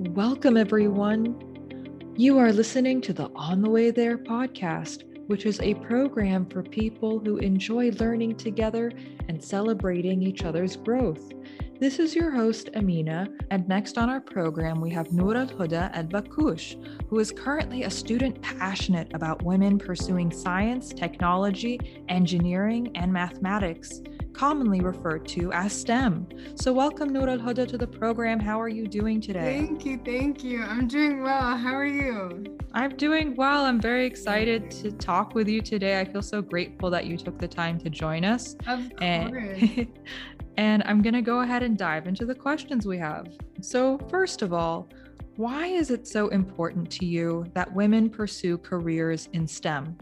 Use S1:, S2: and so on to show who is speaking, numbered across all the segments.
S1: Welcome, everyone. You are listening to the On the Way There podcast, which is a program for people who enjoy learning together and celebrating each other's growth. This is your host, Amina, and next on our program, we have Noor Al Huda Bakush, who is currently a student passionate about women pursuing science, technology, engineering, and mathematics, commonly referred to as STEM. So, welcome, Noor Al Huda, to the program. How are you doing today?
S2: Thank you, thank you. I'm doing well. How are you?
S1: I'm doing well. I'm very excited to talk with you today. I feel so grateful that you took the time to join us.
S2: Of course.
S1: And, and I'm going to go ahead and dive into the questions we have. So, first of all, why is it so important to you that women pursue careers in STEM?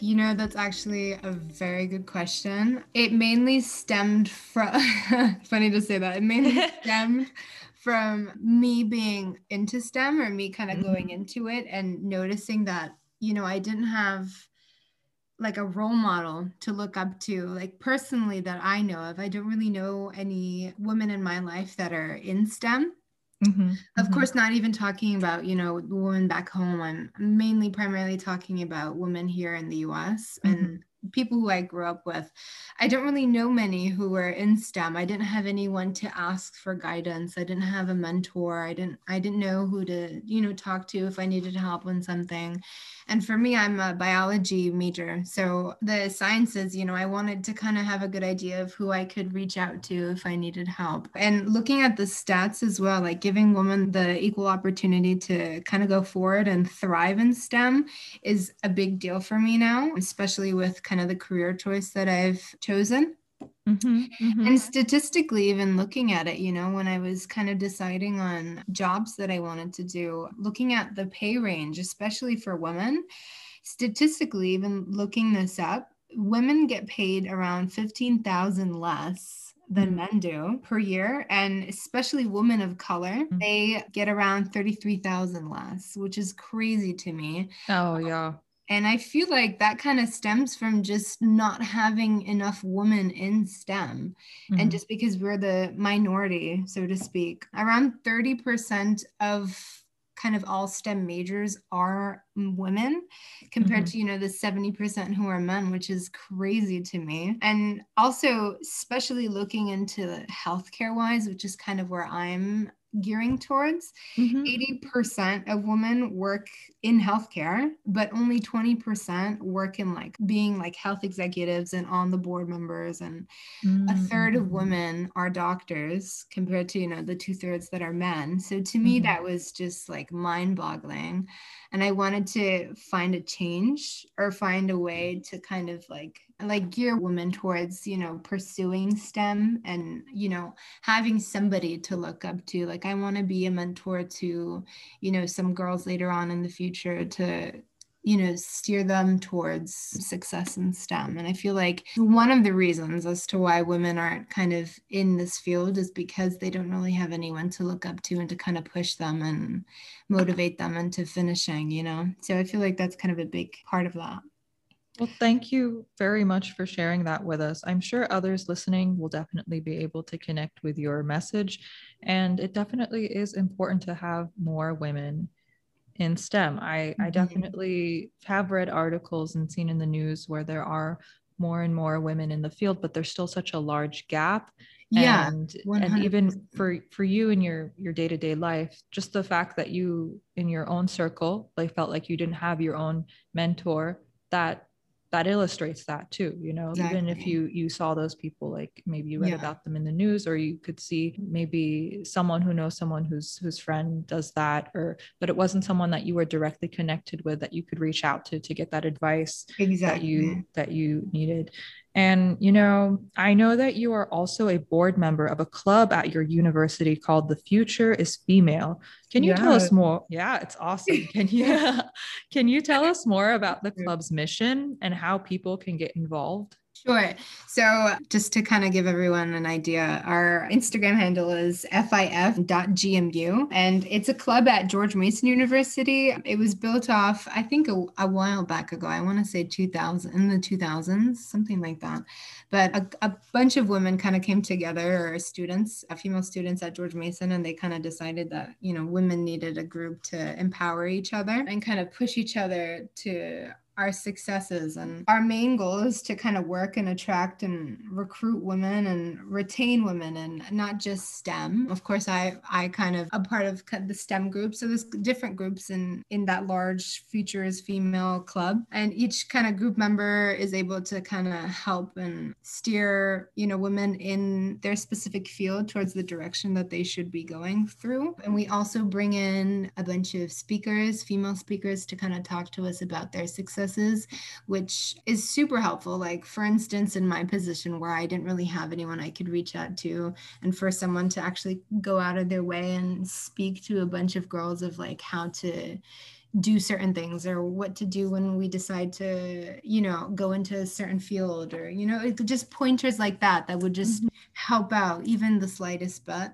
S2: You know, that's actually a very good question. It mainly stemmed from, funny to say that, it mainly stemmed from me being into STEM or me kind of mm-hmm. going into it and noticing that, you know, I didn't have like a role model to look up to like personally that i know of i don't really know any women in my life that are in stem mm-hmm, of mm-hmm. course not even talking about you know women back home i'm mainly primarily talking about women here in the us mm-hmm. and people who I grew up with. I don't really know many who were in STEM. I didn't have anyone to ask for guidance. I didn't have a mentor. I didn't I didn't know who to, you know, talk to if I needed help on something. And for me, I'm a biology major. So the sciences, you know, I wanted to kind of have a good idea of who I could reach out to if I needed help. And looking at the stats as well, like giving women the equal opportunity to kind of go forward and thrive in STEM is a big deal for me now, especially with kind of the career choice that I've chosen. Mm-hmm, mm-hmm. And statistically, even looking at it, you know, when I was kind of deciding on jobs that I wanted to do, looking at the pay range, especially for women, statistically, even looking this up, women get paid around 15,000 less than mm-hmm. men do per year and especially women of color mm-hmm. they get around 33,000 less which is crazy to me
S1: oh yeah
S2: and I feel like that kind of stems from just not having enough women in STEM. Mm-hmm. And just because we're the minority, so to speak, around 30% of kind of all STEM majors are women compared mm-hmm. to, you know, the 70% who are men, which is crazy to me. And also, especially looking into healthcare wise, which is kind of where I'm gearing towards. Mm-hmm. 80% of women work in healthcare, but only 20% work in like being like health executives and on the board members. And mm-hmm. a third of women are doctors compared to, you know, the two thirds that are men. So to me, mm-hmm. that was just like mind boggling. And I wanted to find a change or find a way to kind of like like gear women towards you know pursuing stem and you know having somebody to look up to. Like i want to be a mentor to you know some girls later on in the future to you know steer them towards success in stem. And i feel like one of the reasons as to why women aren't kind of in this field is because they don't really have anyone to look up to and to kind of push them and motivate them into finishing you know? So i feel like that's kind of a big part of that
S1: well, thank you very much for sharing that with us. I'm sure others listening will definitely be able to connect with your message. And it definitely is important to have more women in STEM. I, mm-hmm. I definitely have read articles and seen in the news where there are more and more women in the field, but there's still such a large gap.
S2: Yeah.
S1: And, and even for, for you in your, your day-to-day life, just the fact that you in your own circle, like felt like you didn't have your own mentor that that illustrates that too you know exactly. even if you you saw those people like maybe you read yeah. about them in the news or you could see maybe someone who knows someone whose whose friend does that or but it wasn't someone that you were directly connected with that you could reach out to to get that advice
S2: exactly.
S1: that you that you needed and, you know, I know that you are also a board member of a club at your university called The Future is Female. Can you yeah. tell us more? Yeah, it's awesome. Can you can you tell us more about the club's mission and how people can get involved?
S2: Sure. So, just to kind of give everyone an idea, our Instagram handle is fif.gmu, and it's a club at George Mason University. It was built off, I think, a, a while back ago. I want to say 2000, in the 2000s, something like that. But a, a bunch of women kind of came together, or students, uh, female students at George Mason, and they kind of decided that, you know, women needed a group to empower each other and kind of push each other to our successes and our main goal is to kind of work and attract and recruit women and retain women and not just stem. Of course i i kind of a part of the stem group so there's different groups in in that large Future is Female club and each kind of group member is able to kind of help and steer you know women in their specific field towards the direction that they should be going through. And we also bring in a bunch of speakers female speakers to kind of talk to us about their success processes, which is super helpful. Like, for instance, in my position where I didn't really have anyone I could reach out to, and for someone to actually go out of their way and speak to a bunch of girls of like how to do certain things or what to do when we decide to you know go into a certain field or you know just pointers like that that would just mm-hmm. help out even the slightest bit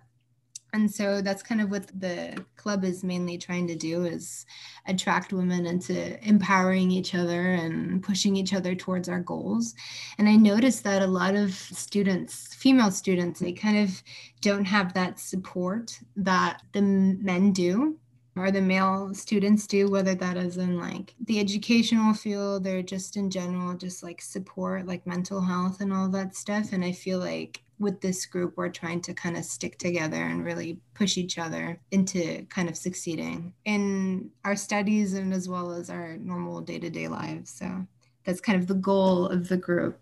S2: and so that's kind of what the club is mainly trying to do is attract women into empowering each other and pushing each other towards our goals. And i noticed that a lot of students female students they kind of don't have that support that the men do or the male students do, whether that is in like the educational field or just in general, just like support, like mental health and all that stuff. And I feel like with this group, we're trying to kind of stick together and really push each other into kind of succeeding in our studies and as well as our normal day to day lives. So that's kind of the goal of the group.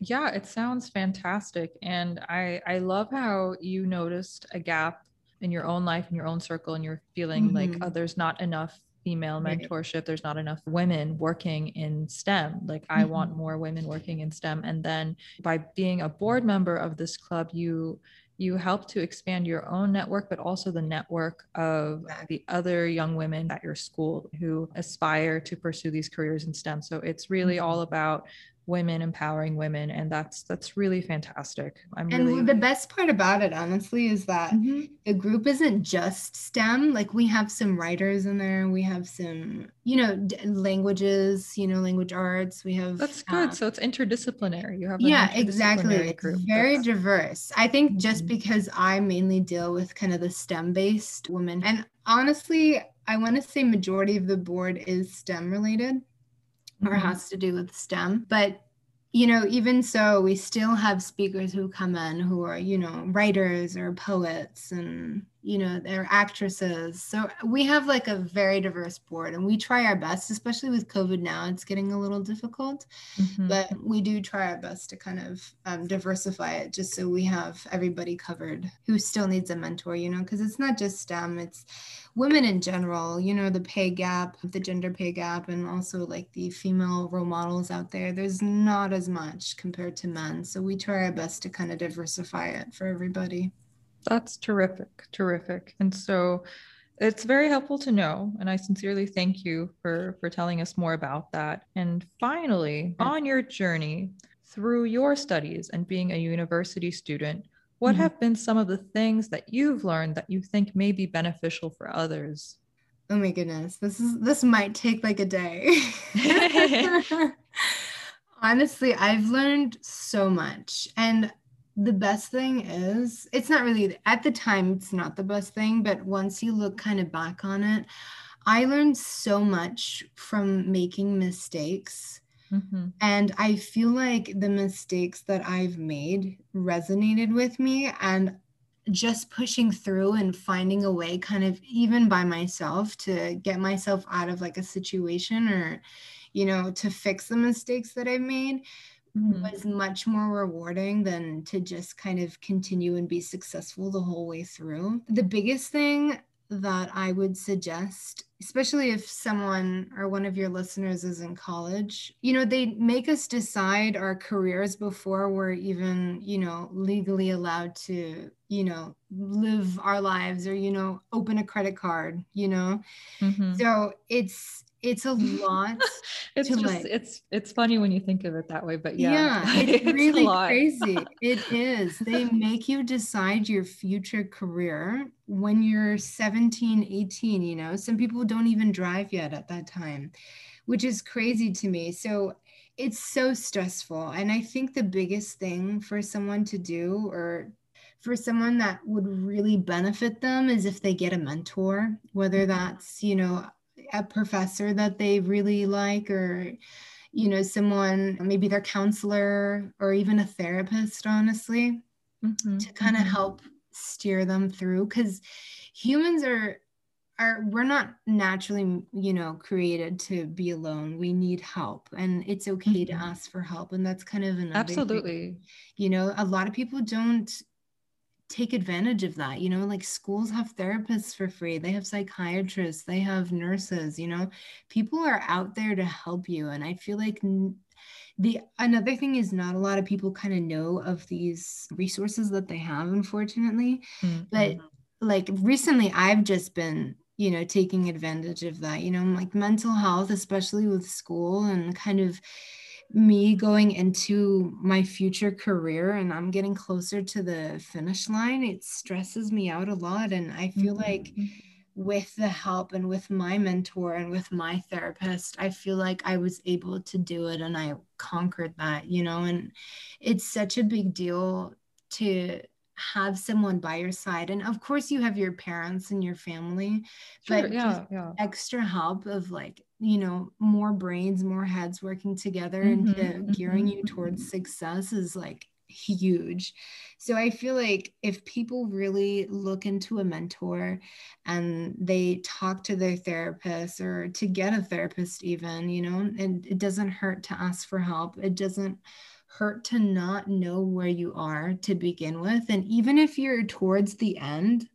S1: Yeah, it sounds fantastic. And I, I love how you noticed a gap in your own life, in your own circle, and you're feeling mm-hmm. like, oh, there's not enough female mentorship there's not enough women working in stem like i mm-hmm. want more women working in stem and then by being a board member of this club you you help to expand your own network but also the network of the other young women at your school who aspire to pursue these careers in stem so it's really all mm-hmm. about women empowering women and that's that's really fantastic.
S2: I'm and really... the best part about it honestly is that mm-hmm. the group isn't just stem. Like we have some writers in there. We have some you know d- languages you know language arts. We have
S1: that's good. Um, so it's interdisciplinary. You have
S2: yeah exactly. It's very that's... diverse. I think just mm-hmm. because i mainly deal with kind of the stem based women and honestly i want to say majority of the board is stem related or has to do with STEM. But you know, even so, we still have speakers who come in who are, you know, writers or poets and you know they're actresses so we have like a very diverse board and we try our best especially with covid now it's getting a little difficult mm-hmm. but we do try our best to kind of um, diversify it just so we have everybody covered who still needs a mentor you know because it's not just stem it's women in general you know the pay gap the gender pay gap and also like the female role models out there there's not as much compared to men. So we try our best to kind of diversify it for everybody.
S1: That's terrific, terrific. And so it's very helpful to know and i sincerely thank you for for telling us more about that. And finally on your journey through your studies and being a university student what mm-hmm. have been some of the things that you've learned that you think may be beneficial for others?
S2: Oh my goodness. This is this might take like a day. Honestly i've learned so much. And the best thing is it's not really at the time it's not the best thing but once you look kind of back on it i learned so much from making mistakes mm-hmm. and i feel like the mistakes that i've made resonated with me and just pushing through and finding a way kind of even by myself to get myself out of like a situation or you know to fix the mistakes that i've made mm-hmm. was much more rewarding than to just kind of continue and be successful the whole way through. The biggest thing that I would suggest, especially if someone or one of your listeners is in college, you know, they make us decide our careers before we're even, you know, legally allowed to, you know, live our lives or, you know, open a credit card, you know. Mm-hmm. So it's it's a lot.
S1: it's just like, it's it's funny when you think of it that way, but yeah, yeah,
S2: it's, it's really crazy. It is. They make you decide your future career when you're 17, 18, you know. Some people don't even drive yet at that time, which is crazy to me. So it's so stressful. And I think the biggest thing for someone to do or for someone that would really benefit them is if they get a mentor, whether mm-hmm. that's, you know, a professor that they really like or you know someone maybe their counselor or even a therapist honestly mm-hmm. to kind of mm-hmm. help steer them through because humans are are we're not naturally you know created to be alone we need help and it's okay mm-hmm. to ask for help and that's kind of an
S1: absolutely
S2: thing. you know a lot of people don't take advantage of that you know like schools have therapists for free they have psychiatrists they have nurses you know people are out there to help you and i feel like the another thing is not a lot of people kind of know of these resources that they have unfortunately mm-hmm. but like recently i've just been you know taking advantage of that you know like mental health especially with school and kind of me going into my future career and I'm getting closer to the finish line, it stresses me out a lot. And I feel mm-hmm. like with the help and with my mentor and with my therapist, I feel like I was able to do it and I conquered that, you know, and it's such a big deal to have someone by your side and of course you have your parents and your family sure, but yeah, yeah. extra help of like you know more brains more heads working together mm-hmm, into mm-hmm. gearing you towards success is like huge so i feel like if people really look into a mentor and they talk to their therapist or to get a therapist even you know and it doesn't hurt to ask for help it doesn't hurt to not know where you are to begin with. And even if you're towards the end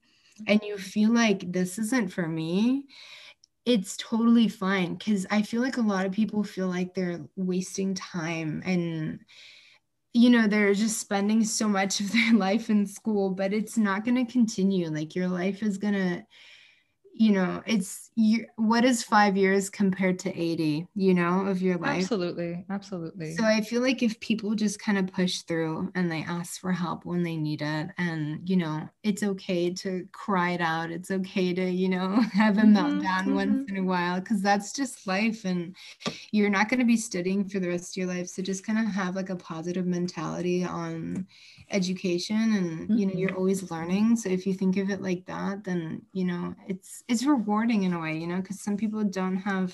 S2: and you mm-hmm. feel like this isn't for me it's totally fine. Because I feel like a lot of people feel like they're wasting time and you know they're just spending so much of their life in school but it's not going to continue. Like your life is going to you know it's you what is five years compared to 80 you know of your life
S1: absolutely absolutely
S2: so i feel like if people just kind of push through and they ask for help when they need it and you know it's okay to cry it out it's okay to you know have a mm-hmm, meltdown mm-hmm. once in a while because that's just life and you're not going to be studying for the rest of your life so just kind of have like a positive mentality on education and mm-hmm. you know you're mm-hmm. always learning so if you think of it like that then you know it's it's rewarding in a way you know because some people don't have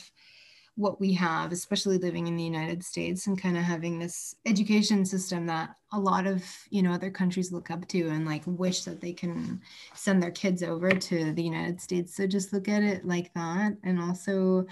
S2: what we have especially living in the united states and kind of having this education system that a lot of you know other countries look up to and like wish that they can send their kids over to the united states. So just look at it like that. And also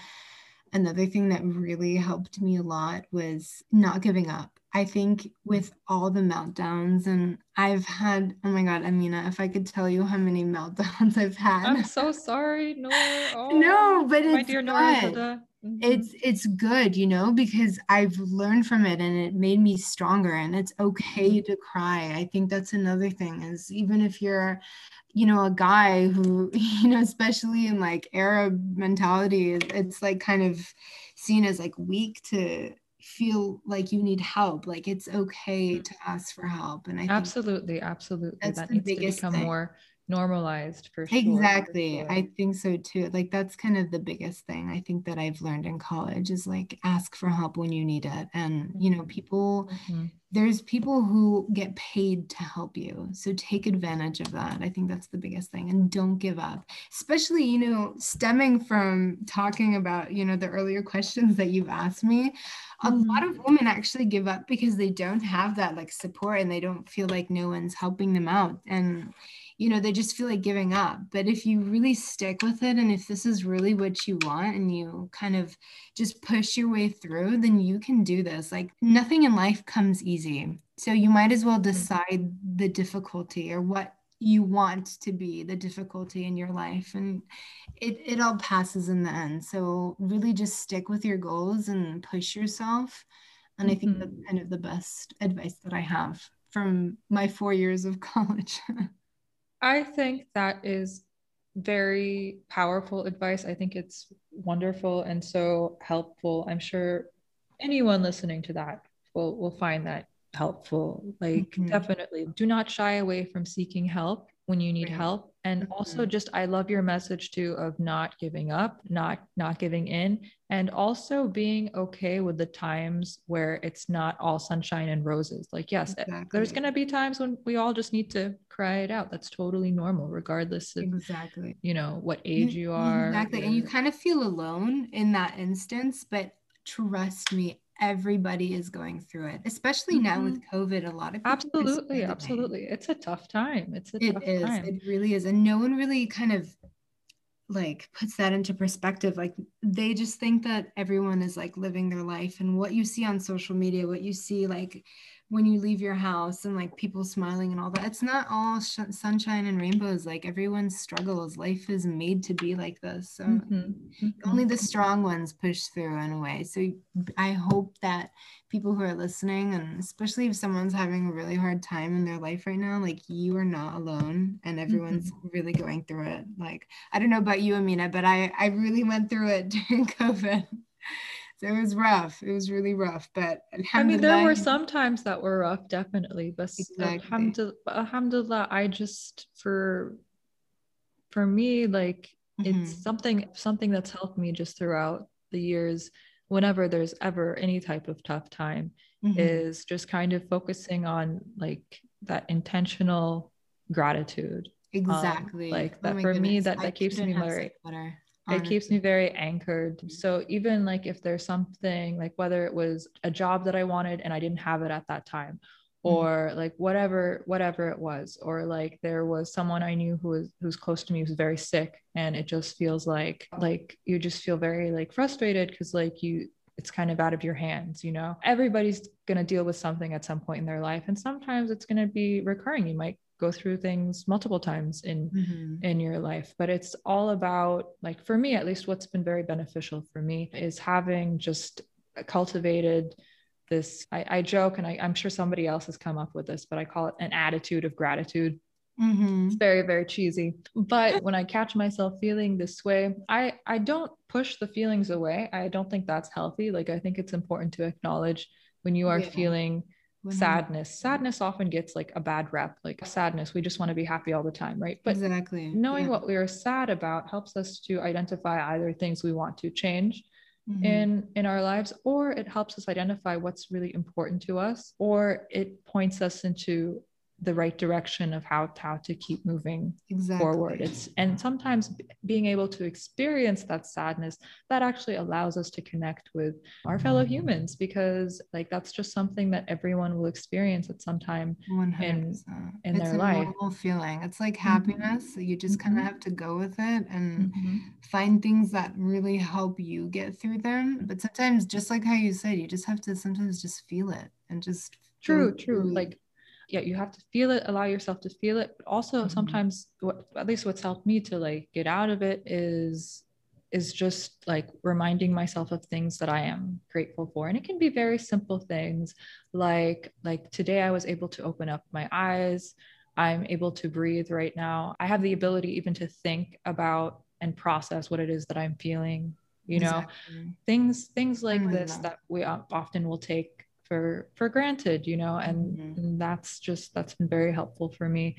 S2: another thing that really helped me a lot was not giving up I think with all the meltdowns, and I've had, oh my God, Amina, if I could tell you how many meltdowns I've had.
S1: I'm so sorry, Noor.
S2: Oh, no, but it's dear good. Mm-hmm. It's it's good, you know, because I've learned from it and it made me stronger. And it's okay mm-hmm. to cry. I think that's another thing is even if you're, you know, a guy who, you know, especially in like Arab mentality, it's like kind of seen as like weak to feel like you need help like it's okay mm. to ask for help and i
S1: absolutely absolutely that needs to become thing. more normalized for sure
S2: exactly for sure. i think so too like that's kind of the biggest thing i think that i've learned in college is like ask for help when you need it and you know mm-hmm. people mm-hmm. there's people who get paid to help you so take advantage of that i think that's the biggest thing and don't give up especially you know stemming from talking about you know the earlier questions that you've asked me a mm-hmm. lot of women actually give up because they don't have that like support and they don't feel like no one's helping them out and you know they just feel like giving up but if you really stick with it and if this is really what you want and you kind of just push your way through then you can do this like nothing in life comes easy so you might as well mm-hmm. decide the difficulty or what you want to be the difficulty in your life and it, it all passes in the end so really just stick with your goals and push yourself and mm-hmm. i think that's mm-hmm. kind of the best advice that i have from my four years of college
S1: I think that is very powerful advice. I think it's wonderful and so helpful. I'm sure anyone listening to that will will find that helpful. Like mm-hmm. definitely do not shy away from seeking help when you need right. help and mm-hmm. also just i love your message too of not giving up not not giving in and also being okay with the times where it's not all sunshine and roses like yes eh, exactly. there's going to be times when we all just need to cry it out that's totally normal regardless of exactly you know what age you are
S2: exactly and you kind of feel alone in that instance but trust me everybody is going through it, especially mm-hmm. now with mm-hmm. COVID. A lot of
S1: absolutely, absolutely, it's a tough time. It's a
S2: it
S1: tough
S2: is.
S1: Time.
S2: It really is, and no one really kind of like puts that into perspective. Like they just think that everyone is like living their life, and what you see on social media, what you see like when you leave your house and like people smiling and all that it's not all sh- sunshine and rainbows like everyone struggles life is made to be like this so mm-hmm. Mm-hmm. only the strong ones push through in a way so i hope that people who are listening and especially if someone's having a really hard time in their life right now like you are not alone and everyone's mm-hmm. really going through it like i don't know about you amina but i i really went through it during covid it was rough. It was really rough, but
S1: I mean, there were some times that were rough, definitely. But exactly. alhamdulillah, alhamdulillah, I just for for me, like mm-hmm. it's something something that's helped me just throughout the years. Whenever there's ever any type of tough time, mm-hmm. is just kind of focusing on like that intentional gratitude.
S2: Um, exactly.
S1: Um, like that oh for goodness. me, that that keeps me it keeps me very anchored so even like if there's something like whether it was a job that i wanted and i didn't have it at that time mm-hmm. or mm-hmm. like whatever whatever it was or like there was someone i knew who was who's close to me who's very sick and it just feels like like you just feel very like frustrated because like you it's kind of out of your hands you know everybody's going to deal with something at some point in their life and sometimes it's going to be recurring you might go through things multiple times in mm-hmm. in your life but it's all about like for me at least what's been very beneficial for me is having just cultivated this I, I joke and I, i'm sure somebody else has come up with this but i call it an attitude of gratitude Mm-hmm. It's very, very cheesy. But when I catch myself feeling this way, I I don't push the feelings away. I don't think that's healthy. Like I think it's important to acknowledge when you are yeah. feeling sadness sadness often gets like a bad rep like sadness we just want to be happy all the time right
S2: but exactly
S1: knowing yeah. what we are sad about helps us to identify either things we want to change mm-hmm. in in our lives or it helps us identify what's really important to us or it points us into the right direction of how how to keep moving exactly. forward it's and sometimes being able to experience that sadness that actually allows us to connect with our fellow humans because like that's just something that everyone will experience at some time 100%. in in
S2: it's
S1: their life
S2: feeling it's like mm-hmm. happiness mm-hmm. you just kind of mm-hmm. have to go with it and mm-hmm. find things that really help you get through them but sometimes just like how you said you just have to sometimes just feel it and just
S1: true true like yeah you have to feel it allow yourself to feel it but also mm-hmm. sometimes what at least what's helped me to like get out of it is is just like reminding myself of things that I am grateful for. And it can be very simple things like like today I was able to open up my eyes. I'm able to breathe right now. I have the ability even to think about and process what it is that I'm feeling you know? Exactly. things things like this that. we often will take for for granted you know and, mm-hmm. and that's just that's been very helpful for me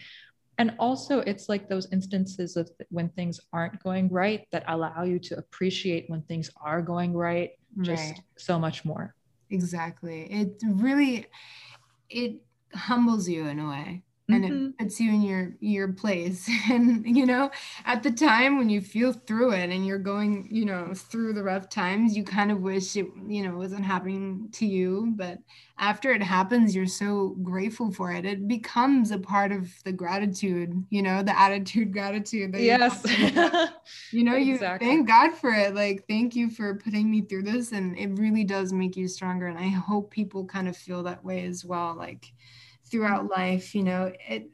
S1: and also it's like those instances of th- when things aren't going right that allow you to appreciate when things are going right just right. so much more
S2: exactly it really it humbles you in a way and mm-hmm. it puts you in your your place. And you know at the time when you feel through it and you're going you know through the rough times you kind of wish it you know wasn't happening to you. But after it happens you're so grateful for it. It becomes a part of the gratitude you know the attitude gratitude
S1: yes.
S2: you know you exactly. thank god for it. Like thank you for putting me through this and it really does make you stronger and i hope people kind of feel that way as well. Like throughout life you know it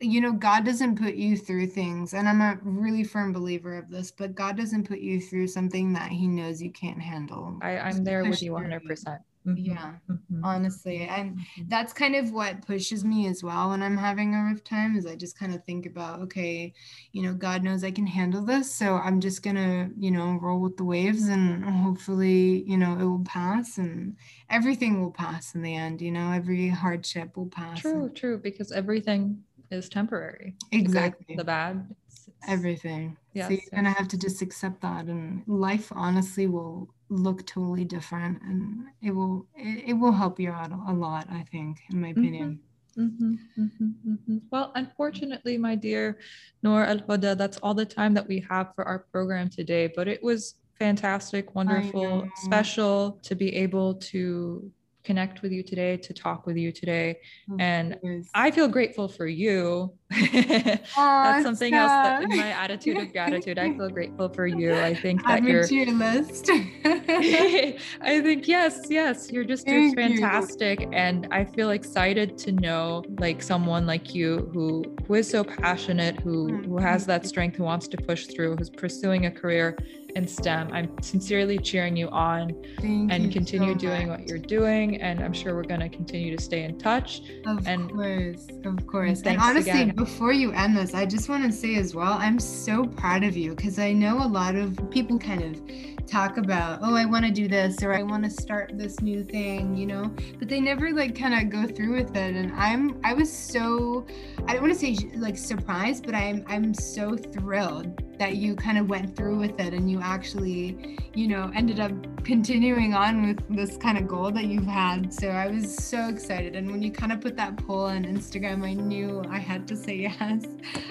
S2: you know god doesn't put you through things and i'm a really firm believer of this but god doesn't put you through something that he knows you can't handle
S1: I, i'm there with you 100%
S2: Mm-hmm. Yeah, mm-hmm. honestly. And mm-hmm. that's kind of what pushes me as well when I'm having a rough time is I just kind of think about, okay, you know, God knows I can handle this. So I'm just going to, you know, roll with the waves and hopefully, you know, it will pass and everything will pass in the end, you know, every hardship will pass.
S1: True, and- true, because everything is temporary.
S2: Exactly.
S1: The bad.
S2: It's, it's, everything. Yeah. So you're gonna have to just accept that, and life honestly will look totally different, and it will it, it will help you out a lot. I think, in my opinion.
S1: Mm-hmm, mm-hmm, mm-hmm. Well, unfortunately, my dear Noor Al Huda, that's all the time that we have for our program today. But it was fantastic, wonderful, special to be able to connect with you today, to talk with you today. and I feel grateful for you. That's something else that in my attitude of gratitude, I feel grateful for you. I think that you're your
S2: list.
S1: I think yes, yes, you're just fantastic. You. And I feel excited to know like someone like you who who is so passionate, who who has that strength, who wants to push through, who's pursuing a career in STEM. I'm sincerely cheering you on Thank and you continue so doing what you're doing. And I'm sure we're going to continue to stay in touch.
S2: Of
S1: and,
S2: course, of course. And, and honestly, again. before you end this, I just want to say as well, I'm so proud of you because I know a lot of people kind of talk about oh i want to do this or i want to start this new thing you know but they never like kind of go through with it and i'm i was so i don't want to say like surprised but i'm i'm so thrilled that you kind of went through with it and you actually you know ended up continuing on with this kind of goal that you've had so i was so excited and when you kind of put that poll on instagram i knew i had to say yes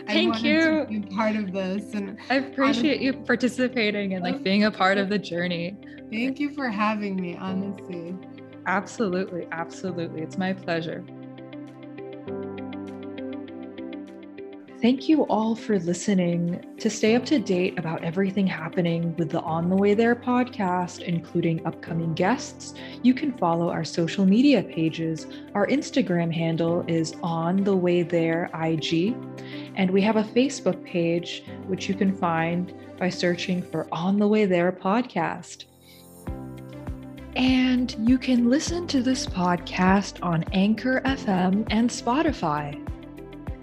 S1: thank you
S2: to be part of this and
S1: i appreciate honestly, you participating and like being a part of the journey.
S2: Thank you for having me, honestly.
S1: Absolutely. Absolutely. It's my pleasure. Thank you all for listening. To stay up to date about everything happening with the On the Way There podcast, including upcoming guests, you can follow our social media pages. Our Instagram handle is On the Way There IG, and we have a Facebook page, which you can find by searching for On the Way There podcast. And you can listen to this podcast on Anchor FM and Spotify.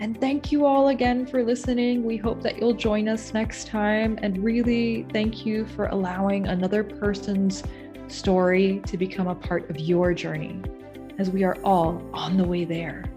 S1: And thank you all again for listening. We hope that you'll join us next time. And really, thank you for allowing another person's story to become a part of your journey, as we are all on the way there.